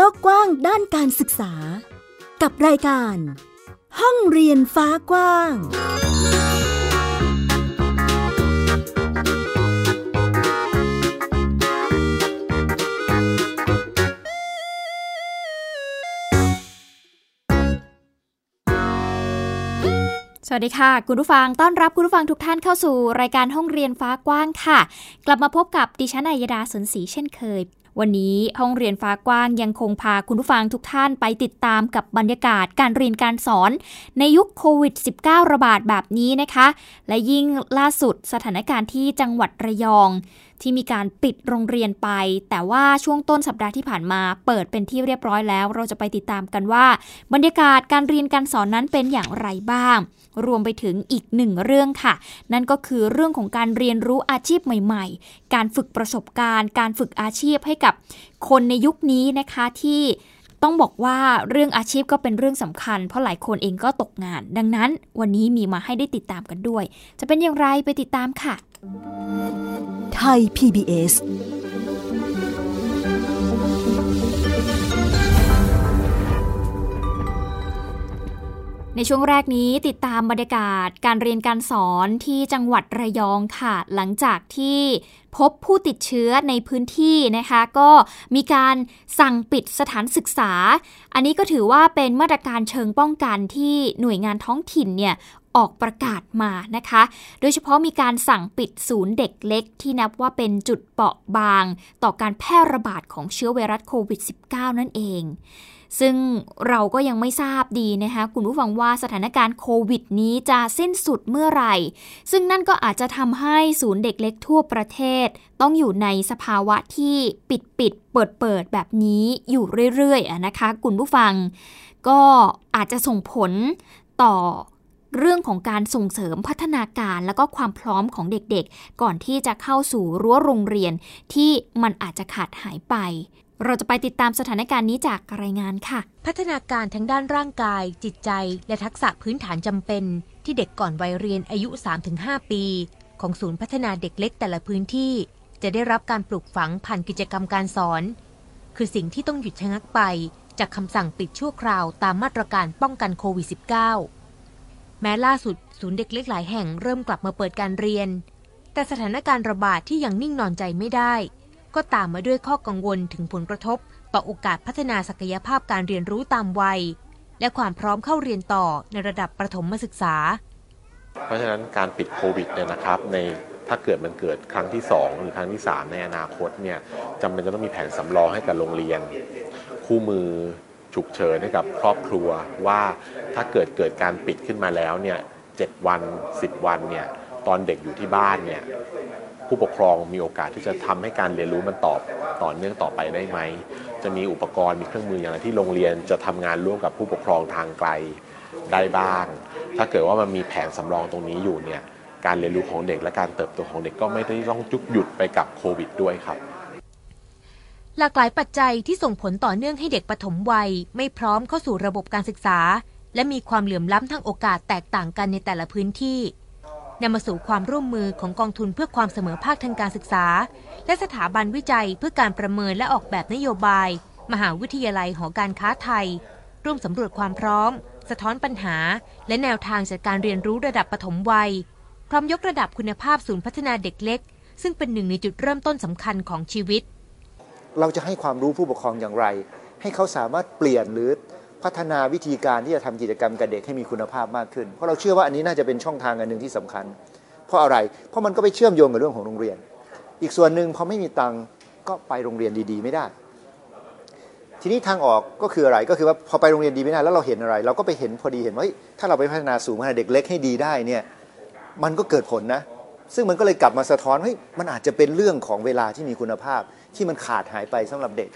โลกกว้างด้านการศึกษา กับรายการ ห้องเรียนฟ้ากว้าง สวัสดีค่ะ คุณผู้ฟังต้อนรับคุณผู้ฟังทุกท่านเข้าสู่ รายการห้องเรียนฟ้ากว้างค่ะ กลับมาพบกับดิฉันอัยดาสนศรีเช่นเคย วันนี้ห้องเรียนฟ้ากว้างยังคงพาคุณผู้ฟังทุกท่านไปติดตามกับบรรยากาศการเรียนการสอน ในยุคโควิด -19 ระบาดแบบนี้นะคะ และยิ่งล่าสุดสถานการณ์ที่จังหวัดระยอง ที่มีการปิดโรงเรียนไป แต่ว่าช่วงต้นสัปดาห์ที่ผ่านมาเปิดเป็นที่เรียบร้อยแล้ว เราจะไปติดตามกันว่า บรรยากาศการเรียนการสอนนั้นเป็นอย่างไรบ้าง รวมไปถึงอีกหนึ่งเรื่องค่ะ นั่นก็คือเรื่องของการเรียนรู้อาชีพใหม่ ๆ การฝึกประสบการณ์ การฝึกอาชีพให้กับคนในยุคนี้นะคะที่ต้องบอกว่าเรื่องอาชีพก็เป็นเรื่องสำคัญ เพราะหลายคนเองก็ตกงาน ดังนั้นวันนี้มีมาให้ได้ติดตามกันด้วย จะเป็นอย่างไรไปติดตามค่ะ ไทย PBS ในช่วงแรกนี้ติดตามบรรยากาศการเรียนการสอนที่จังหวัดระยองค่ะ หลังจากที่พบผู้ติดเชื้อในพื้นที่นะคะ ก็มีการสั่งปิดสถานศึกษา อันนี้ก็ถือว่าเป็นมาตรการเชิงป้องกันที่หน่วยงานท้องถิ่นเนี่ย ออกประกาศมานะคะ โดยเฉพาะมีการสั่งปิดศูนย์เด็กเล็ก ที่นับว่าเป็นจุดเปราะบาง ต่อการแพร่ระบาดของเชื้อไวรัสโควิด -19 นั่นเอง ซึ่งเราก็ยังไม่ทราบดีนะคะคุณผู้ฟังว่าสถานการณ์โควิดนี้จะสิ้นสุดเมื่อไหร่ ซึ่งนั่นก็อาจจะทำให้ศูนย์เด็กเล็กทั่วประเทศ ต้องอยู่ในสภาวะที่ปิดปิดเปิดเปิดแบบนี้อยู่เรื่อยๆนะคะคุณผู้ฟัง ก็อาจจะส่งผลต่อ เรื่องของการส่งเสริมพัฒนาการแล้วก็ความพร้อมของเด็กๆ ก่อนที่จะเข้าสู่รั้วโรงเรียนที่มันอาจจะขาดหายไป เราจะไปติดตามสถานการณ์นี้จากรายงานค่ะ พัฒนาการทั้งด้านร่างกาย จิตใจ และทักษะพื้นฐานจำเป็น ที่เด็กก่อนวัยเรียนอายุ 3-5 ปี ของศูนย์พัฒนาเด็กเล็กแต่ละพื้นที่ จะได้รับการปลูกฝังผ่านกิจกรรมการสอน คือสิ่งที่ต้องหยุดชะงักไป จากคำสั่งปิดชั่วคราวตามมาตรการป้องกันโควิด -19 แม้ล่าสุดศูนย์เด็กเล็กหลายแห่งเริ่มกลับมาเปิดการเรียน แต่สถานการณ์ระบาดที่ยังนิ่งนอนใจไม่ได้ ก็ตามมาด้วยข้อกังวลถึงผลกระทบ ต่อโอกาสพัฒนาศักยภาพการเรียนรู้ตามวัย และความพร้อมเข้าเรียนต่อในระดับประถมศึกษา เพราะฉะนั้นการปิดโควิดเนี่ยนะครับในถ้าเกิดมันเกิดครั้งที่ 2 หรือครั้งที่ 3 ในอนาคตเนี่ยจำเป็นจะต้องมีแผนสำรองให้กับโรงเรียน คู่มือ ฉุกเฉินให้กับครอบครัวว่าถ้าเกิดเกิดการปิดขึ้นมาแล้วเนี่ยเวัน 10 วันเนี่ยตอนเด็กอยู่ที่บ้านเนี่ยผู้ปกครองมีโอกาสที่จะทำให้การเรียนรู้มันตอบต่อเนื่องต่อไปได้ไหม จะมีอุปกรณ์มีเครื่องมืออย่างไรที่โรงเรียนจะทำงานร่วมกับผู้ปกครองทางไกลได้บ้าง ถ้าเกิดว่ามันมีแผนสำรองตรงนี้อยู่เนี่ยการเรียนรู้ของเด็กและการเติบโตของเด็กก็ไม่ได้ต้องจุกหยุดไปกับโควิดด้วยครับ หลากหลายปัจจัยที่ส่งผลต่อเนื่องให้เด็กปฐมวัย ไม่พร้อมเข้าสู่ระบบการศึกษา และมีความเหลื่อมล้ำทางโอกาสแตกต่างกันในแต่ละพื้นที่นำมาสู่ความร่วมมือของกองทุนเพื่อความเสมอภาคทางการศึกษา และสถาบันวิจัยเพื่อการประเมินและออกแบบนโยบาย มหาวิทยาลัยหอการค้าไทย ร่วมสำรวจความพร้อม สะท้อนปัญหา และแนวทางจัดการเรียนรู้ระดับปฐมวัย พร้อมยกระดับคุณภาพศูนย์พัฒนาเด็กเล็ก ซึ่งเป็นหนึ่งในจุดเริ่มต้นสำคัญของชีวิต เราจะให้ความรู้ผู้ปกครองอย่างไร ให้เขาสามารถเปลี่ยนหรือพัฒนาวิธีการที่จะทำกิจกรรมกับเด็กให้มีคุณภาพมากขึ้น เพราะเราเชื่อว่าอันนี้น่าจะเป็นช่องทางอันหนึ่งที่สำคัญ เพราะอะไร เพราะมันก็ไปเชื่อมโยงกับเรื่องของโรงเรียน อีกส่วนหนึ่งพอไม่มีตังก็ไปโรงเรียนดีๆ ไม่ได้ ทีนี้ทางออกก็คืออะไรก็คือว่าพอไปโรงเรียนดีไม่ได้แล้วเราเห็นอะไร เราก็ไปเห็นพอดีเห็นว่าถ้าเราไปพัฒนาสูงพัฒนาดเด็กเล็กให้ดีได้เนี่ยมันก็เกิดผลนะ ซึ่งมันก็เลยกลับมาสะท้อนเฮ้ยมันอาจจะเป็นเรื่องของเวลาที่มีคุณภาพ ที่มันขาดหายไปสำหรับเด็ก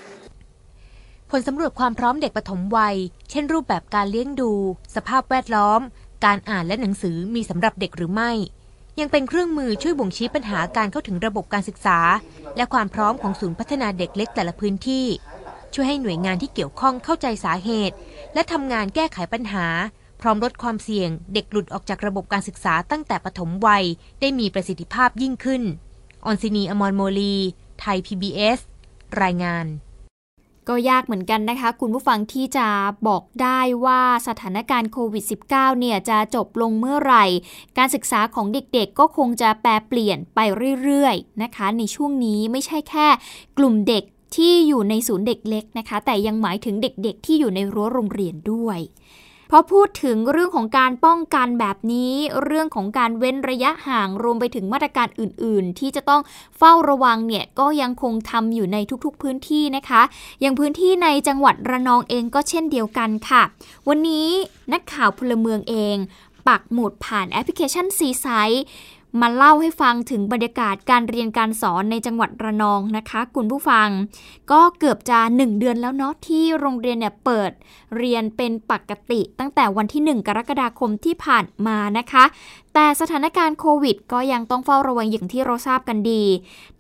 ผลสำรวจความพร้อมเด็กปฐมวัย เช่นรูปแบบการเลี้ยงดู สภาพแวดล้อม การอ่านและหนังสือมีสำหรับเด็กหรือไม่ ยังเป็นเครื่องมือช่วยบ่งชี้ปัญหาการเข้าถึงระบบการศึกษา และความพร้อมของศูนย์พัฒนาเด็กเล็กแต่ละพื้นที่ ช่วยให้หน่วยงานที่เกี่ยวข้องเข้าใจสาเหตุ และทำงานแก้ไขปัญหาพร้อมลดความเสี่ยง เด็กหลุดออกจากระบบการศึกษาตั้งแต่ปฐมวัย ได้มีประสิทธิภาพยิ่งขึ้น ออนซินีอมรโมลี ไทย PBS รายงาน ก็ยากเหมือนกันนะคะ คุณผู้ฟังที่จะบอกได้ว่าสถานการณ์โควิด -19 เนี่ยจะจบลงเมื่อไหร่ การศึกษาของเด็กๆก็คงจะแปรเปลี่ยนไปเรื่อยๆนะคะ ในช่วงนี้ไม่ใช่แค่กลุ่มเด็กที่อยู่ในศูนย์เด็กเล็กนะคะ แต่ยังหมายถึงเด็กๆ ที่อยู่ในรั้วโรงเรียนด้วย พอพูดถึงเรื่องของการป้องกันแบบนี้ เรื่องของการเว้นระยะห่างรวมไปถึงมาตรการอื่น ๆ ที่จะต้องเฝ้าระวังเนี่ยก็ยังคงทำอยู่ในทุกๆพื้นที่นะคะ อย่างพื้นที่ในจังหวัดระนองเองก็เช่นเดียวกันค่ะ วันนี้นักข่าวพลเมืองเอง ปักหมุดผ่านแอปพลิเคชันซีไซ มาเล่าให้ฟังถึงบรรยากาศการเรียนการสอนในจังหวัดระนองนะคะ คุณผู้ฟัง ก็เกือบจะ 1 เดือนแล้วเนาะที่โรงเรียนเนี่ยเปิดเรียนเป็นปกติ ตั้งแต่วันที่ 1 กรกฎาคมที่ผ่านมานะคะ แต่สถานการณ์โควิด ก็ยังต้องเฝ้าระวังอย่างที่เราทราบกันดี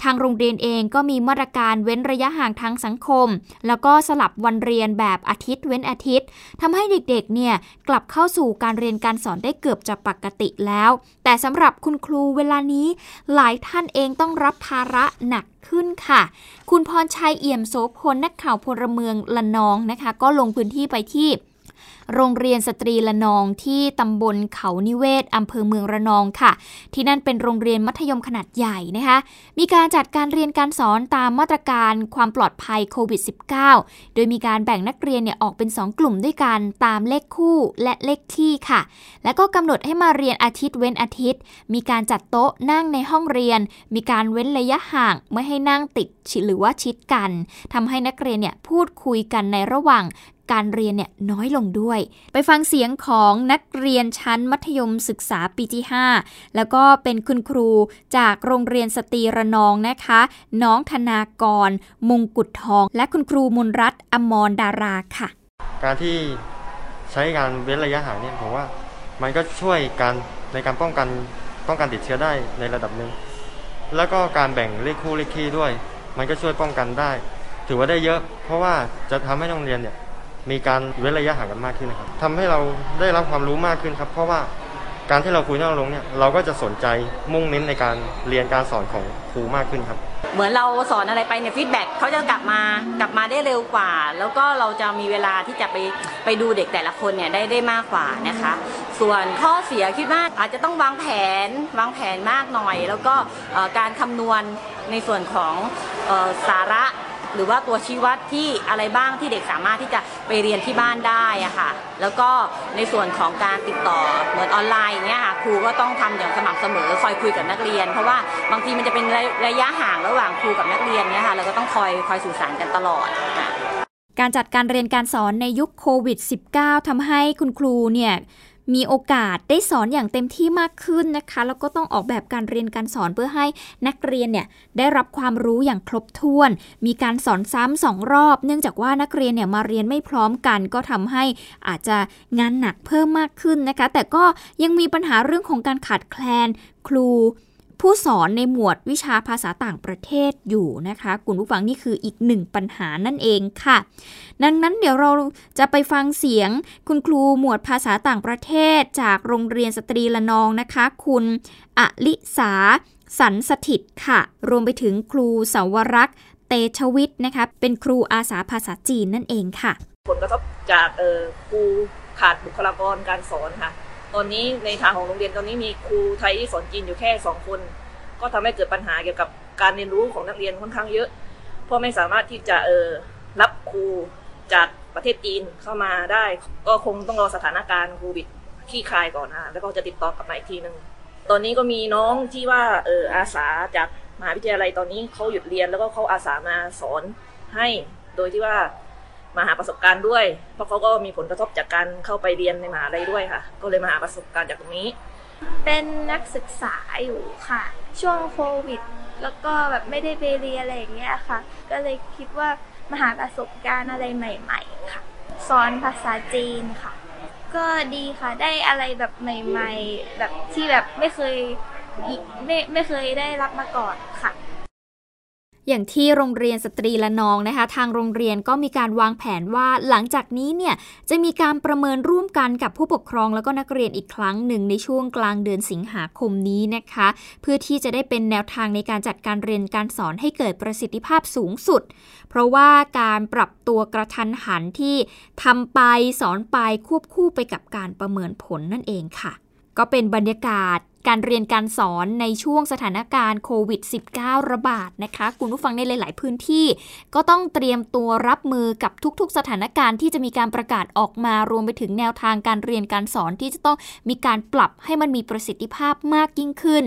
ทางโรงเรียนเองก็มีมาตรการเว้นระยะห่างทางสังคม แล้วก็สลับวันเรียนแบบอาทิตย์เว้นอาทิตย์ทำให้เด็กๆ เนี่ยกลับเข้าสู่การเรียนการสอนได้เกือบจะปกติแล้ว แต่สำหรับคุณครูเวลานี้ หลายท่านเองต้องรับภาระหนักขึ้นค่ะ คุณพรชัยเอี่ยมโสพลนักข่าวพลเมืองละนองนะคะ ก็ลงพื้นที่ไปที่ โรงเรียนสตรีละนองที่ตำบลเขานิเวศอำเภอเมืองระนองค่ะ ที่นั่นเป็นโรงเรียนมัธยมขนาดใหญ่นะคะ มีการจัดการเรียนการสอนตามมาตรการความปลอดภัยโควิด -19 โดยมีการแบ่งนักเรียนเนี่ยออกเป็น 2 กลุ่มด้วยกันตามเลขคู่และเลขที่ค่ะ และก็กำหนดให้มาเรียนอาทิตย์เว้นอาทิตย์ มีการจัดโต๊ะนั่งในห้องเรียน มีการเว้นระยะห่างไม่ให้นั่งติดหรือว่าชิดกันทำให้นักเรียนเนี่ยพูดคุยกันในระหว่างการเรียนเนี่ยน้อยลงด้วย ไปฟังเสียงของนักเรียนชั้นมัธยมศึกษาปีที่ 5 แล้วก็เป็นคุณครูจากโรงเรียนสตรีระนองนะคะ น้องธนากร มงกุฎทอง และคุณครูมนรัตนอมรดาราค่ะ การที่ใช้การเว้นระยะห่างเนี่ยผมว่ามันก็ช่วยการในการป้องกันป้องกันติดเชื้อได้ในระดับหนึ่งแล้วก็การแบ่งเลขคู่เลขคี่ด้วย มันก็ช่วยป้องกันได้ ถือว่าได้เยอะ เพราะว่าจะทำให้โรงเรียนเนี่ย มีการเว้นระยะห่างกันมากขึ้นนะครับทำให้เราได้รับความรู้มากขึ้นครับ เพราะว่าการที่เราคุยนอกลงเนี่ยเราก็จะสนใจมุ่งเน้นในการเรียนการสอนของครูมากขึ้นครับ เหมือนเราสอนอะไรไปเนี่ยฟีดแบ็กเขาจะกลับมากลับมาได้เร็วกว่า แล้วก็เราจะมีเวลาที่จะไปไปดูเด็กแต่ละคนเนี่ยได้ได้มากกว่านะคะ ส่วนข้อเสียคิดว่าอาจจะต้องวางแผนวางแผนมากหน่อย แล้วก็การคำนวณในส่วนของสาระ หรือว่าตัวชี้วัดที่อะไรบ้างที่เด็กสามารถที่จะไปเรียนที่บ้านได้อะค่ะ แล้วก็ในส่วนของการติดต่อเหมือนออนไลน์เนี้ยค่ะครูก็ต้องทำอย่างสม่ำเสมอคอยคุยกับนักเรียน เพราะว่าบางทีมันจะเป็นระยะห่างระหว่างครูกับนักเรียนเนี้ยค่ะเราก็ต้องคอยคอยสื่อสารกันตลอดการจัดการเรียนการสอนในยุคโควิด -19 ทำให้คุณครูเนี่ย มีโอกาสได้สอนอย่างเต็มที่มากขึ้นนะคะ แล้วก็ต้องออกแบบการเรียนการสอนเพื่อให้นักเรียนเนี่ยได้รับความรู้อย่างครบถ้วน มีการสอนซ้ำสองรอบ เนื่องจากว่านักเรียนเนี่ยมาเรียนไม่พร้อมกัน ก็ทำให้อาจจะงานหนักเพิ่มมากขึ้นนะคะ แต่ก็ยังมีปัญหาเรื่องของการขาดแคลนครู ผู้สอนในหมวดวิชาภาษาต่างประเทศอยู่นะคะคุณผู้ฟังนี่คืออีกหนึ่งปัญหานั่นเองค่ะ ดังนั้นเดี๋ยวเราจะไปฟังเสียง คุณครูหมวดภาษาต่างประเทศ จากโรงเรียนสตรีละนองนะคะ คุณอลิสาสันสถิตค่ะ รวมไปถึงครูสาวรักษ์เตชวิทย์นะคะเป็นครูอาสาภาษาจีนนั่นเองค่ะ ผลกระทบจากครูขาดบุคลากรการสอนค่ะ ตอนนี้ในทางของโรงเรียนตอนนี้มีครูไทยที่สอนจีนอยู่แค่สองคน ก็ทำให้เกิดปัญหาเกี่ยวกับการเรียนรู้ของนักเรียนค่อนข้างเยอะ เพราะไม่สามารถที่จะเออรับครูจากประเทศจีนเข้ามาได้ ก็คงต้องรอสถานการณ์โควิดขี้คลายก่อนนะแล้วก็จะติดต่อกลับมาอีกทีหนึ่งตอนนี้ก็มีน้องที่ว่าเอออาสาจากมหาวิทยาลัยตอนนี้เขาหยุดเรียนแล้วก็เขาอาสามาสอนให้ โดยที่ว่า มาหาประสบการณ์ด้วย เพราะเขาก็มีผลกระทบจากการเข้าไปเรียนในมหาลัยด้วยค่ะ ก็เลยมาหาประสบการณ์จากตรงนี้ เป็นนักศึกษาอยู่ค่ะ ช่วงโควิด แล้วก็แบบไม่ได้ไปเรียนอะไรอย่างเงี้ยค่ะ ก็เลยคิดว่ามาหาประสบการณ์อะไรใหม่ ๆ ค่ะ สอนภาษาจีนค่ะ ก็ดีค่ะได้อะไรแบบใหม่ ๆ แบบที่แบบไม่เคยไม่ไม่เคยได้รับมาก่อนค่ะ อย่างที่โรงเรียนสตรีละนองนะคะ ทางโรงเรียนก็มีการวางแผนว่าหลังจากนี้เนี่ยจะมีการประเมินร่วมกันกับผู้ปกครองแล้วก็นักเรียนอีกครั้งหนึ่งในช่วงกลางเดือนสิงหาคมนี้นะคะ เพื่อที่จะได้เป็นแนวทางในการจัดการเรียนการสอนให้เกิดประสิทธิภาพสูงสุด เพราะว่าการปรับตัวกระทันหันที่ทำไปสอนไปควบคู่ไปกับการประเมินผลนั่นเองค่ะ ก็เป็นบรรยากาศ การเรียนการสอนในช่วงสถานการณ์โควิด -19 ระบาดนะคะ คุณผู้ฟังในหลาย ๆ พื้นที่ ก็ต้องเตรียมตัวรับมือกับทุก ๆ สถานการณ์ที่จะมีการประกาศออกมารวมไปถึงแนวทางการเรียนการสอนที่จะต้องมีการปรับให้มันมีประสิทธิภาพมากยิ่งขึ้น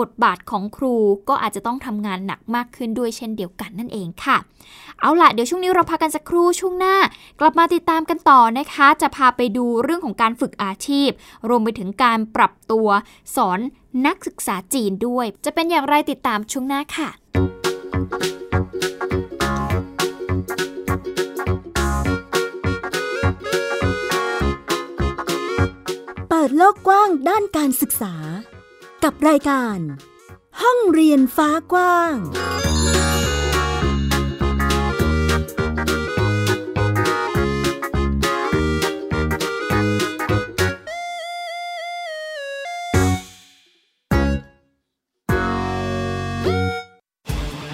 บทบาทของครูก็อาจจะต้องทำงานหนักมากขึ้นด้วยเช่นเดียวกันนั่นเองค่ะ เอาล่ะเดี๋ยวช่วงนี้เราพักกันสักครู่ช่วงหน้า กลับมาติดตามกันต่อนะคะ จะพาไปดูเรื่องของการฝึกอาชีพ รวมไปถึงการปรับตัวสอนนักศึกษาจีนด้วย จะเป็นอย่างไรติดตามช่วงหน้าค่ะเปิดโลกกว้างด้านการศึกษา กับรายการ ห้องเรียนฟ้ากว้าง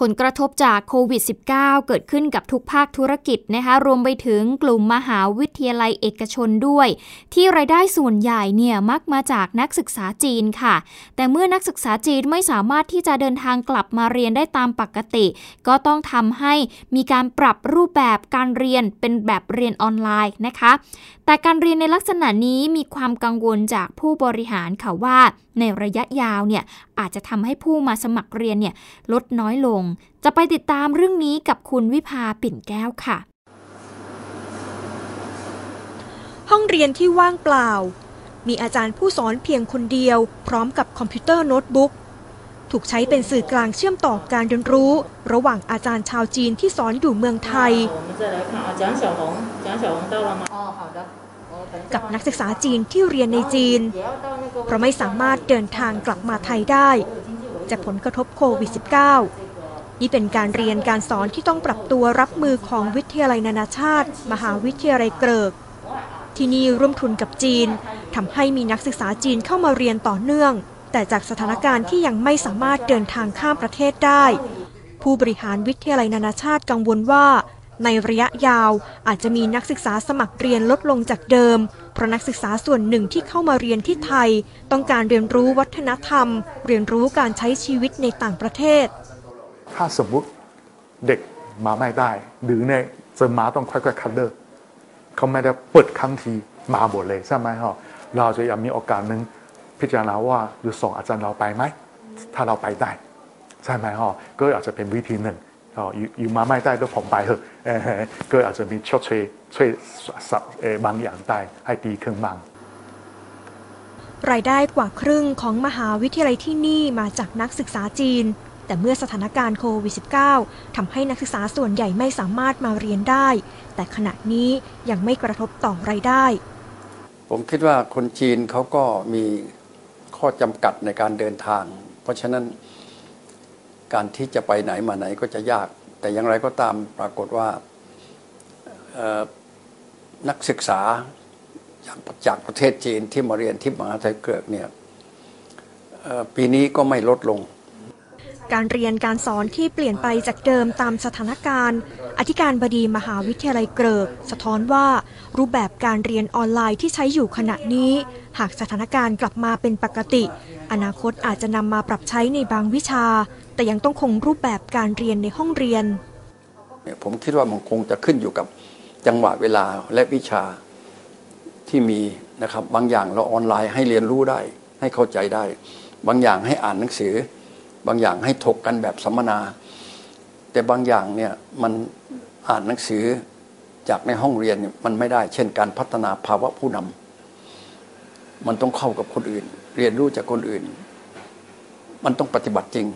ผลกระทบจากโควิด -19 เกิดขึ้นกับทุกภาคธุรกิจนะคะรวมไปถึงกลุ่มมหาวิทยาลัยเอกชนด้วย ที่รายได้ส่วนใหญ่เนี่ยมักมาจากนักศึกษาจีนค่ะ แต่เมื่อนักศึกษาจีนไม่สามารถที่จะเดินทางกลับมาเรียนได้ตามปกติ ก็ต้องทำให้มีการปรับรูปแบบการเรียนเป็นแบบเรียนออนไลน์นะคะ แต่การเรียนในลักษณะนี้มีความกังวลจากผู้บริหารค่ะว่า ในระยะยาวเนี่ยอาจจะทำให้ผู้มาสมัครเรียนเนี่ยลดน้อยลง จะไปติดตามเรื่องนี้กับคุณวิภาปิ่นแก้วค่ะ ห้องเรียนที่ว่างเปล่า มีอาจารย์ผู้สอนเพียงคนเดียว พร้อมกับคอมพิวเตอร์โน้ตบุ๊กถูกใช้เป็นสื่อกลางเชื่อมต่อการเรียนรู้ ระหว่างอาจารย์ชาวจีนที่สอนอยู่เมืองไทย กับนักศึกษาจีนที่เรียนในจีน เพราะไม่สามารถเดินทางกลับมาไทยได้ จากผลกระทบโควิด -19 นี่เป็นการเรียนการสอนที่ต้องปรับตัวรับมือของวิทยาลัยนานาชาติ มหาวิทยาลัยเกริก ที่นี่ร่วมทุนกับจีนทำให้มีนักศึกษาจีนเข้ามาเรียนต่อเนื่อง แต่จากสถานการณ์ที่ยังไม่สามารถเดินทางข้ามประเทศได้ ผู้บริหารวิทยาลัยนานาชาติกังวลว่า ในระยะยาวอาจจะมีนักศึกษาสมัครเรียนลดลงจากเดิม เพราะนักศึกษาส่วนหนึ่งที่เข้ามาเรียนที่ไทย ต้องการเรียนรู้วัฒนธรรม เรียนรู้การใช้ชีวิตในต่างประเทศ ถ้าสมมุติเด็กมาไม่ได้ หรือในจะมาต้องค่อยๆคัดเลือกเขาไม่ได้เปิดครั้งทีมาหมดเลยใช่ไหมฮะเราจะยังมีโอกาสหนึ่งพิจารณาว่าหรือส่งอาจารย์เราไปไหมถ้าเราไปได้ใช่ไหมฮะก็อาจจะเป็นวิธีหนึ่ง อ๋ออยู่อยู่มาไม่ได้ก็ผมไปเถอะเออก็อาจจะมีชดเชยช่วยสัเอ่อบางอย่างได้ให้ดีขึ้นบ้างรายได้กว่าครึ่งของมหาวิทยาลัยที่นี่มาจากนักศึกษาจีน แต่เมื่อสถานการณ์โควิด -19 ทำให้นักศึกษาส่วนใหญ่ไม่สามารถมาเรียนได้ แต่ขณะนี้ยังไม่กระทบต่อรายได้ ผมคิดว่าคนจีนเขาก็มีข้อจำกัดในการเดินทาง เพราะฉะนั้น การที่จะไปไหนมาไหนก็จะยาก แต่อย่างไรก็ตามปรากฏว่านักศึกษาจากจากประเทศจีนที่มาเรียนที่มหาวิทยาลัยเกิดเนี่ยปีนี้ก็ไม่ลดลง การเรียนการสอนที่เปลี่ยนไปจากเดิมตามสถานการณ์ อธิการบดีมหาวิทยาลัยเกิกสะท้อนว่ารูปแบบการเรียนออนไลน์ที่ใช้อยู่ขณะนี้ หากสถานการณ์กลับมาเป็นปกติ อนาคตอาจจะนำมาปรับใช้ในบางวิชา แต่ยังต้องคงรูปแบบการเรียนในห้องเรียน ผมคิดว่ามันคงจะขึ้นอยู่กับจังหวะเวลาและวิชาที่มีนะครับ บางอย่างเราออนไลน์ให้เรียนรู้ได้ ให้เข้าใจได้ บางอย่างให้อ่านหนังสือ บางอย่างให้ถกกันแบบสัมมนา แต่บางอย่างเนี่ยมันอ่านหนังสือจากในห้องเรียนมันไม่ได้ เช่น การพัฒนาภาวะผู้นำมันต้องเข้ากับคนอื่น เรียนรู้จากคนอื่น มันต้องปฏิบัติจริง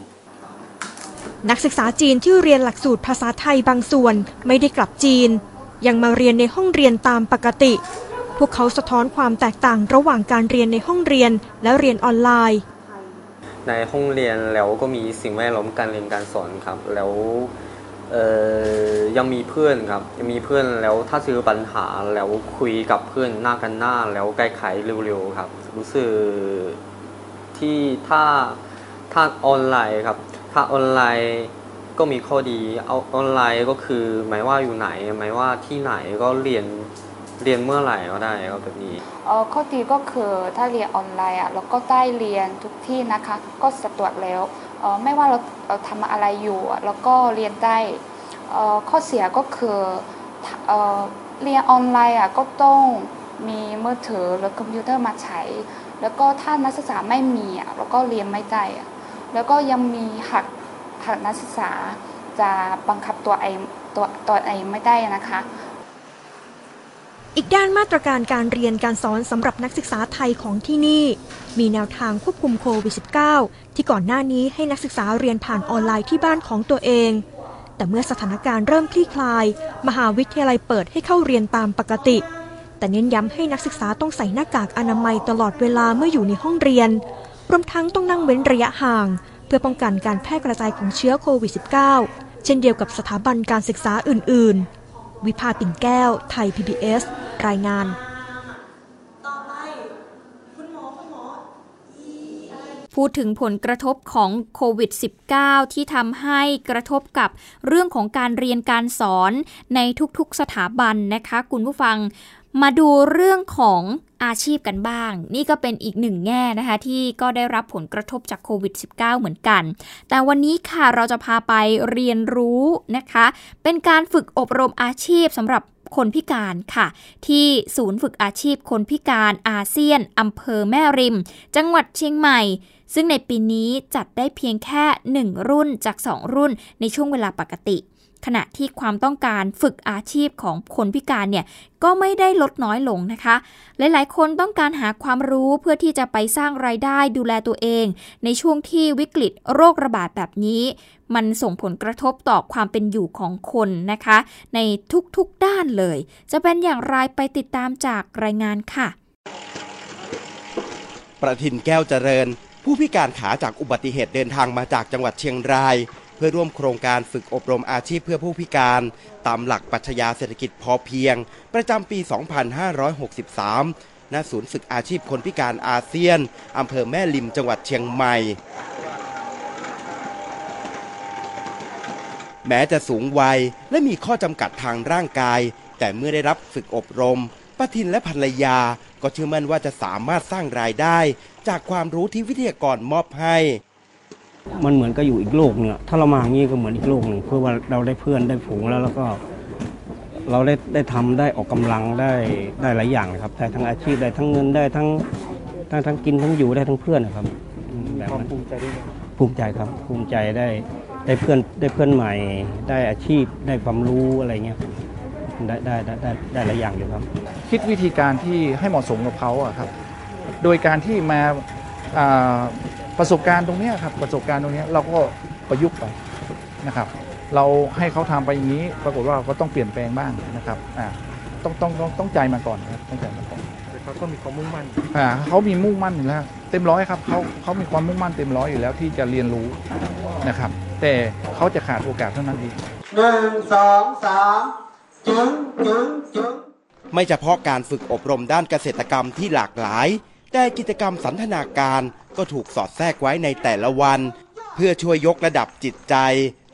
นักศึกษาจีนที่เรียนหลักสูตรภาษาไทยบางส่วนไม่ได้กลับจีน ยังมาเรียนในห้องเรียนตามปกติ พวกเขาสะท้อนความแตกต่างระหว่างการเรียนในห้องเรียนและเรียนออนไลน์ ในห้องเรียนแล้วก็มีสิ่งแวดล้อมการเรียนการสอนครับ แล้วยังมีเพื่อนครับยังมีเพื่อนแล้วถ้าเจอปัญหาแล้วคุยกับเพื่อนหน้ากันหน้าแล้วแก้ไขเร็วๆครับ รู้สึกที่ถ้าถ้าออนไลน์ครับ ถ้าออนไลน์ก็มีข้อดีเอาออนไลน์ก็คือ หมายว่าอยู่ไหน หมายว่าที่ไหนก็เรียนเรียนเมื่อไหร่ก็ได้ก็แบบนี้ข้อดีก็คือถ้าเรียนออนไลน์อะเราก็ได้เรียนทุกที่นะคะ ก็สะดวกแล้วไม่ว่าเราเราทำอะไรอยู่เราก็เรียนได้ข้อเสียก็คือเรียนออนไลน์อะก็ต้องมีมือถือหรือคอมพิวเตอร์มาใช้ แล้วก็ถ้านักศึกษาไม่มีอะเราก็เรียนไม่ได้อะ แล้วก็ยังมีหักหักนักศึกษาจะบังคับตัวเอตัวตัวเอไม่ได้นะคะอีกด้านมาตรการการเรียนการสอนสำหรับนักศึกษาไทยของที่นี่ มีแนวทางควบคุมโควิด -19 ที่ก่อนหน้านี้ให้นักศึกษาเรียนผ่านออนไลน์ที่บ้านของตัวเอง แต่เมื่อสถานการณ์เริ่มคลี่คลาย มหาวิทยาลัยเปิดให้เข้าเรียนตามปกติ แต่เน้นย้ำให้นักศึกษาต้องใส่หน้ากากอนามัยตลอดเวลาเมื่ออยู่ในห้องเรียน รวมทั้งต้องนั่งเว้นระยะห่าง เพื่อป้องกันการแพร่กระจายของเชื้อโควิด -19 เช่นเดียวกับสถาบันการศึกษาอื่น ๆ วิภาปิ่นแก้ว ไทย PBS รายงานพูดถึงผลกระทบของโควิด -19 ที่ทำให้กระทบกับเรื่องของการเรียนการสอนในทุกๆสถาบันนะคะ คุณผู้ฟัง มาดูเรื่องของอาชีพกันบ้าง นี่ก็เป็นอีกหนึ่งแง่นะคะที่ก็ได้รับผลกระทบจากโควิด -19 เหมือนกัน แต่วันนี้ค่ะเราจะพาไปเรียนรู้นะคะ เป็นการฝึกอบรมอาชีพสำหรับคนพิการค่ะ ที่ศูนย์ฝึกอาชีพคนพิการอาเซียนอำเภอแม่ริม จังหวัดเชียงใหม่ ซึ่งในปีนี้จัดได้เพียงแค่ 1 รุ่นจาก 2 รุ่นในช่วงเวลาปกติ ขณะที่ความต้องการฝึกอาชีพของคนพิการเนี่ยก็ไม่ได้ลดน้อยลงนะคะ หลาย ๆ คนต้องการหาความรู้เพื่อที่จะไปสร้างไรายได้ดูแลตัวเอง ในช่วงที่วิกฤตโรคระบาดแบบนี้ มันส่งผลกระทบต่อความเป็นอยู่ของคนนะคะ ในทุก ๆ ด้านเลย จะเป็นอย่างไรไปติดตามจากรายงานค่ะ ประทินแก้วเจริญ ผู้พิการขาจากอุบัติเหตุเดินทางมาจากจังหวัดเชียงราย พื่อร่วมโครงการฝึกอบรมอาชีพเพื่อผู้พิการ ตามหลักปัชญาเศรษฐกิจพอเพียง ประจำปี 2563 ณ ศูนย์ฝึกอาชีพคนพิการอาเซียนอำเภอแม่ริมจังหวัดเชียงใหม่ แม้จะสูงวัยและมีข้อจำกัดทางร่างกาย แต่เมื่อได้รับฝึกอบรมป้าทินและภรรยาก็เชื่อมั่นว่าจะสามารถสร้างรายได้ จากความรู้ที่วิทยากรมอบให้ มันเหมือนก็อยู่อีกโลกเนี่ยถ้าเรามาอย่างนี้ก็เหมือนอีกโลกหนึ่งเพื่อว่าเราได้เพื่อนได้ฝูงแล้วแล้วก็เราได้ได้ทำได้ออกกำลังได้ได้หลายอย่างนะครับได้ทั้งอาชีพได้ทั้งเงินได้ทั้งทั้งทั้งกินทั้งอยู่ได้ทั้งเพื่อนนะครับอืมแบบความนั้นภูมิใจด้วยนะภูมิใจครับภูมิใจได้ได้เพื่อนได้เพื่อนใหม่ ได้อาชีพได้ความรู้อะไรเงี้ยได้ได้ได้ได้ได้หลายอย่างอยู่ครับ คิดวิธีการที่ให้เหมาะสมกับเขาอะครับ โดยการที่มาอ่า ประสบการณ์ตรงเนี้ยครับประสบการณ์ตรงเนี้ยเราก็ประยุกต์ไปนะครับ เราให้เขาทำไปอย่างนี้ปรากฏว่าเราก็ต้องเปลี่ยนแปลงบ้างนะครับอ่าต้องต้องต้องต้องใจมาก่อนครับต้องใจมาก่อนแต่เขาก็มีความมุ่งมั่นอ่าเขามีมุ่งมั่นอยู่แล้วเต็มร้อยครับเขาเขามีความมุ่งมั่นเต็มร้อยอยู่แล้วที่จะเรียนรู้นะครับ แต่เขาจะขาดโอกาสเท่านั้นเองหนึ่งสองสามจึงจึงจึงไม่เฉพาะการฝึกอบรมด้านเกษตรกรรมที่หลากหลาย แต่กิจกรรมสันทนาการก็ถูกสอดแทรกไว้ในแต่ละวัน เพื่อช่วยยกระดับจิตใจ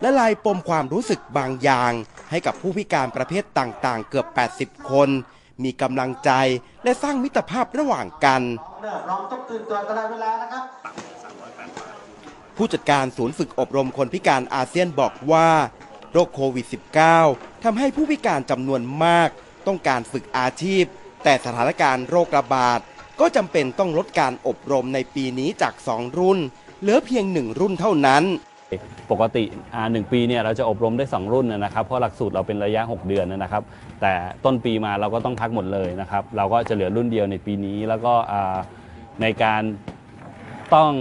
และลายปมความรู้สึกบางอย่าง ให้กับผู้พิการประเภทต่างๆ เกือบ 80 คน มีกำลังใจและสร้างมิตรภาพระหว่างกันลองต้องตื่นตัวตลอดเวลานะครับผู้จัดการศูนย์ฝึกอบรมคนพิการอาเซียนบอกว่าโรคโควิด -19 ทำให้ผู้พิการจำนวนมาก ต้องการฝึกอาชีพ แต่สถานการณ์โรคระบาด ก็จำเป็นต้องลดการอบรมในปีนี้จาก 2 รุ่น เหลือเพียง 1 รุ่นเท่านั้น ปกติอ่าหนึ่งปีเนี่ยเราจะอบรมได้ 2 รุ่นนะครับ เพราะหลักสูตรเราเป็นระยะ 6 เดือนนะครับ แต่ต้นปีมาเราก็ต้องพักหมดเลยนะครับ เราก็จะเหลือรุ่นเดียวในปีนี้ แล้วก็อ่าในการต้อง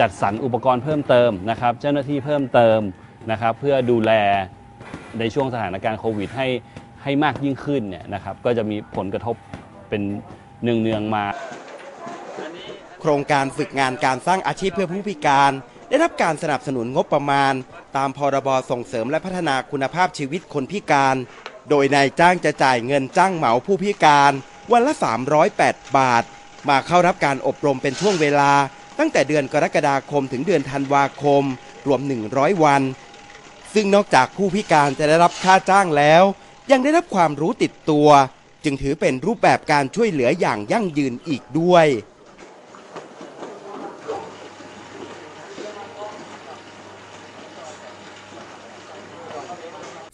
จัดสรรอุปกรณ์เพิ่มเติมนะครับ เจ้าหน้าที่เพิ่มเติมนะครับ เพื่อดูแลในช่วงสถานการณ์โควิดให้ให้มากยิ่งขึ้นเนี่ยนะครับ ก็จะมีผลกระทบเป็น เนืองๆมา โครงการฝึกงานการสร้างอาชีพเพื่อผู้พิการ ได้รับการสนับสนุนงบประมาณ ตามพรบส่งเสริมและพัฒนาคุณภาพชีวิตคนพิการ โดยนายจ้างจะจ่ายเงินจ้างเหมาผู้พิการ วันละ 308 บาท มาเข้ารับการอบรมเป็นช่วงเวลา ตั้งแต่เดือนกรกฎาคมถึงเดือนธันวาคม รวม 100 วัน ซึ่งนอกจากผู้พิการจะได้รับค่าจ้างแล้ว ยังได้รับความรู้ติดตัว จึงถือเป็นรูปแบบการช่วยเหลืออย่างยั่งยืนอีกด้วย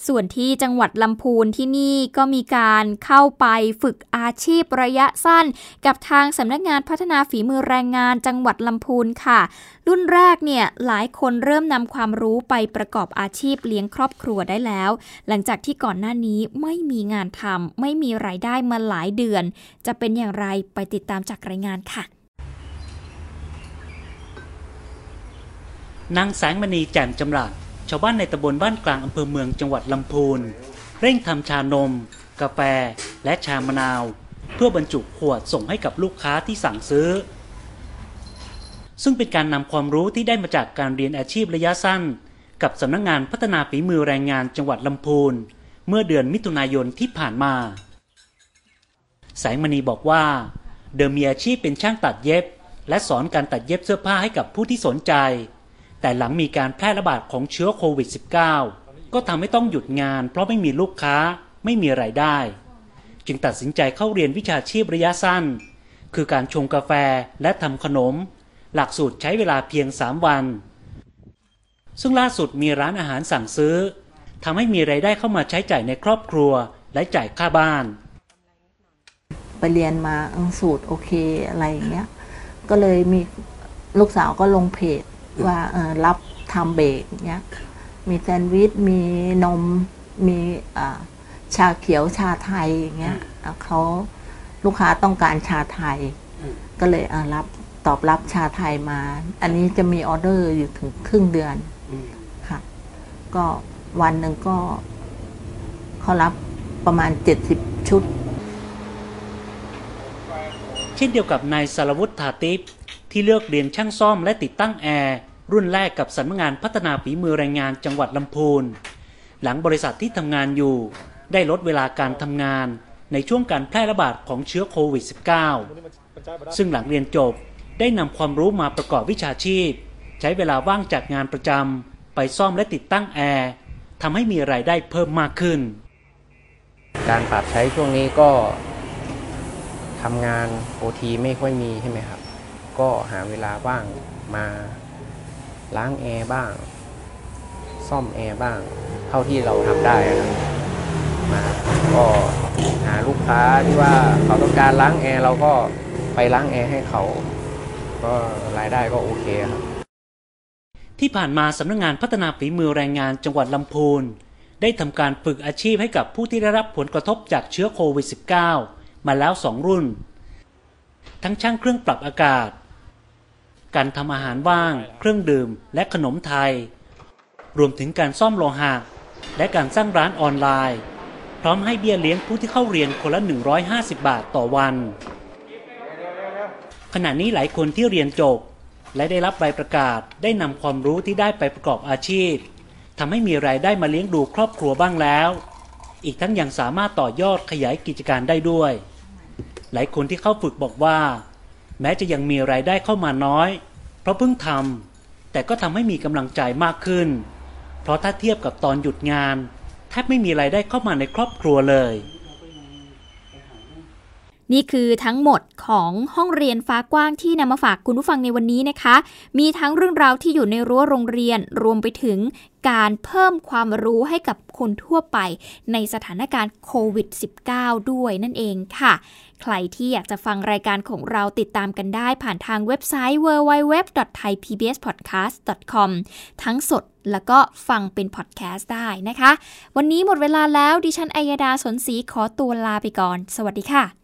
ส่วนที่จังหวัดลำพูนที่นี่ก็มีการเข้าไปฝึกอาชีพระยะสั้น กับทางสำนักงานพัฒนาฝีมือแรงงานจังหวัดลำพูนค่ะ รุ่นแรกเนี่ยหลายคนเริ่มนำความรู้ไปประกอบอาชีพเลี้ยงครอบครัวได้แล้ว หลังจากที่ก่อนหน้านี้ไม่มีงานทำไม่มีรายได้มาหลายเดือน จะเป็นอย่างไรไปติดตามจากรายงานค่ะนางแสงมณีแจ่มจำรัดาวบ้านในตำบลบ้านกลางอำเภอเมืองจังหวัดลำพูน เร่งทำชานม กาแฟ และชามะนาว เพื่อบรรจุขวดส่งให้กับลูกค้าที่สั่งซื้อ ซึ่งเป็นการนำความรู้ที่ได้มาจากการเรียนอาชีพระยะสั้น กับสำนักงงานพัฒนาฝีมือแรงงานจังหวัดลำพูน เมื่อเดือนมิถุนายนที่ผ่านมาแสงมณีบอกว่า เดิมมีอาชีพเป็นช่างตัดเย็บ และสอนการตัดเย็บเสื้อผ้าให้กับผู้ที่สนใจ แต่หลังมีการแพร่ระบาดของเชื้อโควิด -19 ก็ทำให้ต้องหยุดงาน เพราะไม่มีลูกค้าไม่มีไรายได้ จึงตัดสินใจเข้าเรียนวิชาชีพระยะสั้น คือการชงกาแฟและทำขนม หลักสูตรใช้เวลาเพียง 3 วัน ซึ่งล่าสุดมีร้านอาหารสั่งซื้อทำให้มีไรายได้เข้ามาใช้จ่ายในครอบครัวและจ่ายค่าบ้าน ไปเรียนมาเออสูตรโอเคอะไรอย่างเงี้ย ก็เลยมีลูกสาวก็ลงเพจ ว่าเออรับทำเบรกเงี้ยมีแซนด์วิชมีนมมีอ่าชาเขียวชาไทยอย่างเงี้ยอะเขาลูกค้าต้องการชาไทย ก็เลยอะรับตอบรับชาไทยมา อันนี้จะมีออเดอร์อยู่ถึงครึ่งเดือนค่ะ ก็วันหนึ่งก็เขารับประมาณ 70 ชุด เช่นเดียวกับนายสารวุฒิธาติป ที่เลือกเรียนช่างซ่อมและติดตั้งแอร์รุ่นแรกกับสำนักงานพัฒนาฝีมือแรงงานจังหวัดลำพูน หลังบริษัทที่ทำงานอยู่ ได้ลดเวลาการทำงานในช่วงการแพร่ระบาดของเชื้อโควิด -19 ซึ่งหลังเรียนจบได้นำความรู้มาประกอบวิชาชีพ ใช้เวลาว่างจากงานประจำไปซ่อมและติดตั้งแอร์ทำให้มีรายได้เพิ่มมากขึ้น การปรับใช้ช่วงนี้ก็ทำงานโอทีไม่ค่อยมีใช่ไหมครับ ก็หาเวลาว่างมาล้างแอร์บ้าง ซ่อมแอร์บ้าง เท่าที่เราทำได้ครับมาก็หาลูกค้าที่ว่าเขาต้องการล้างแอร์เราก็ไปล้างแอร์ให้เขา ก็รายได้ก็โอเคครับ ที่ผ่านมาสำนักงงานพัฒนาฝีมือแรงงานจังหวัดลำพูนได้ทำการฝึกอาชีพให้กับผู้ที่ได้รับผลกระทบจากเชื้อโควิด -19 มาแล้ว2รุ่น ทั้งช่างเครื่องปรับอากาศ การทำอาหารว่าง เครื่องดื่ม และขนมไทย รวมถึงการซ่อมโลหะและการสร้างร้านออนไลน์ พร้อมให้เบี้ยเลี้ยงผู้ที่เข้าเรียนคนละ 150 บาทต่อวัน ขณะนี้หลายคนที่เรียนจบ และได้รับใบประกาศได้นำความรู้ที่ได้ไปประกอบอาชีพทำให้มีรายได้มาเลี้ยงดูครอบครัวบ้างแล้ว อีกทั้งยังสามารถต่อยอดขยายกิจการได้ด้วย หลายคนที่เข้าฝึกบอกว่า แม้จะยังมีรายได้เข้ามาน้อย เพราะเพิ่งทำแต่ก็ทำให้มีกำลังใจมากขึ้น เพราะถ้าเทียบกับตอนหยุดงาน แทบไม่มีรายได้เข้ามาในครอบครัวเลย นี่คือทั้งหมดของห้องเรียนฟ้ากว้างที่นำมาฝากคุณผู้ฟังในวันนี้นะคะ มีทั้งเรื่องราวที่อยู่ในรั้วโรงเรียน รวมไปถึงการเพิ่มความรู้ให้กับคนทั่วไปในสถานการณ์โควิด -19 ด้วยนั่นเองค่ะ ใครที่อยากจะฟังรายการของเราติดตามกันได้ผ่านทางเว็บไซต์ www.thaipbspodcast.com ทั้งสดแล้วก็ฟังเป็นพอดแคสต์ได้นะคะ วันนี้หมดเวลาแล้วดิฉันอัยดาสนศรีขอตัวลาไปก่อน สวัสดีค่ะ